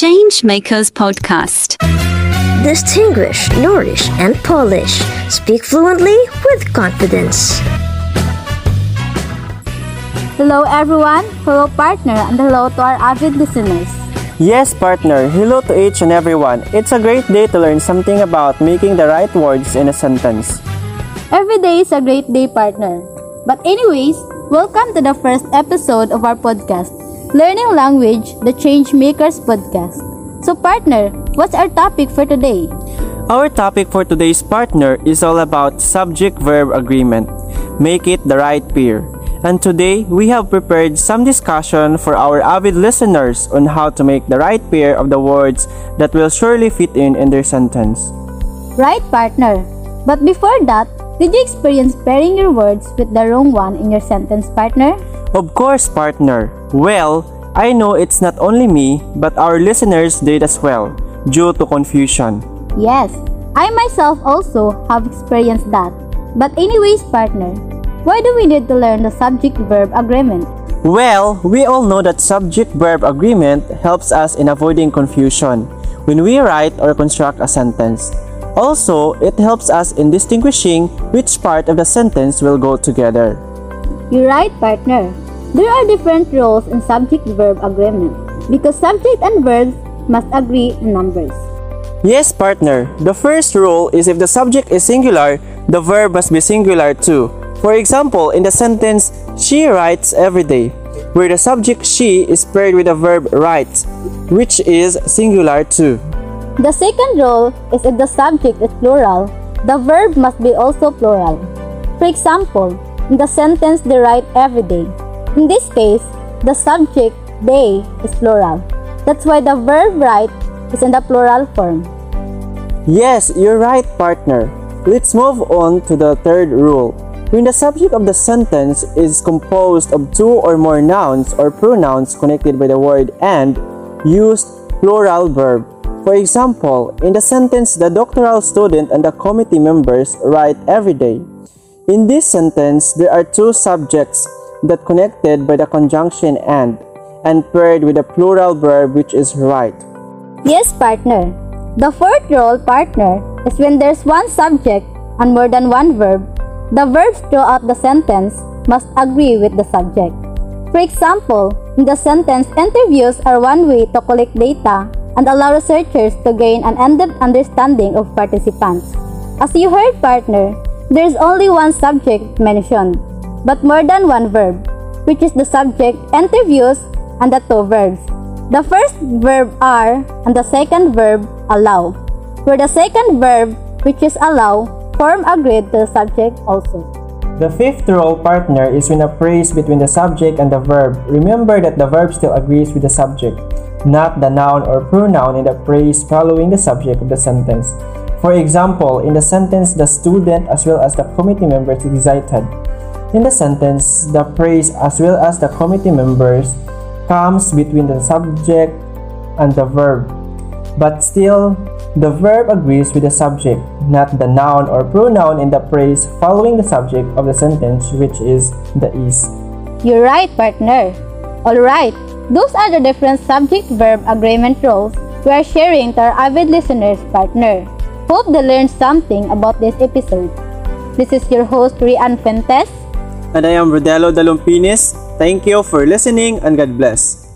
Changemakers Podcast. Distinguish, nourish, and polish. Speak fluently with confidence. Hello, everyone. Hello, partner, and hello to our avid listeners. Yes, partner. Hello to each and everyone. It's a great day to learn something about making the right words in a sentence. Every day is a great day, partner. But, anyways, welcome to the first episode of our podcast, Learning Language, the Change Makers Podcast. So, partner, what's our topic for today? Our topic for today's partner is all about subject verb agreement. Make it the right pair. And today, we have prepared some discussion for our avid listeners on how to make the right pair of the words that will surely fit in in their sentence. Right, partner. But before that, did you experience pairing your words with the wrong one in your sentence, partner? Of course, partner. Well, I know it's not only me, but our listeners did as well, due to confusion. Yes, I myself also have experienced that. But anyways, partner, why do we need to learn the subject-verb agreement? Well, we all know that subject-verb agreement helps us in avoiding confusion when we write or construct a sentence. Also, it helps us in distinguishing which part of the sentence will go together. You're right, partner. There are different roles in subject-verb agreement because subject and verbs must agree in numbers. Yes, partner. The first rule is if the subject is singular, the verb must be singular too. For example, in the sentence, she writes every day, where the subject she is paired with the verb write, which is singular too. The second rule is if the subject is plural, the verb must be also plural. For example, in the sentence they write every day. In this case, the subject they is plural. That's why the verb write is in the plural form. Yes, you're right, partner. Let's move on to the third rule. When the subject of the sentence is composed of two or more nouns or pronouns connected by the word and, use plural verb. For example, in the sentence, the doctoral student and the committee members write every day. In this sentence, there are two subjects that connected by the conjunction and, and paired with the plural verb which is write. Yes, partner. The fourth role, partner, is when there's one subject and more than one verb, the verbs throughout the sentence must agree with the subject. For example, in the sentence, interviews are one way to collect data and allow researchers to gain an in-depth understanding of participants. As you heard, partner, there is only one subject mentioned, but more than one verb, which is the subject, interviews, and the two verbs. The first verb are and the second verb allow, where the second verb, which is allow, form agreed to the subject also. The fifth role partner is when a phrase between the subject and the verb. Remember that the verb still agrees with the subject, not the noun or pronoun in the phrase following the subject of the sentence. For example, in the sentence, the student as well as the committee members excited. In the sentence, the phrase as well as the committee members comes between the subject and the verb. But still, the verb agrees with the subject, not the noun or pronoun in the phrase following the subject of the sentence, which is the is. You're right, partner. Alright, those are the different subject-verb agreement roles we are sharing to our avid listeners, partner. Hope they learned something about this episode. This is your host, Rian Fuentes. And I am Rodelo Dalumpines. Thank you for listening and God bless.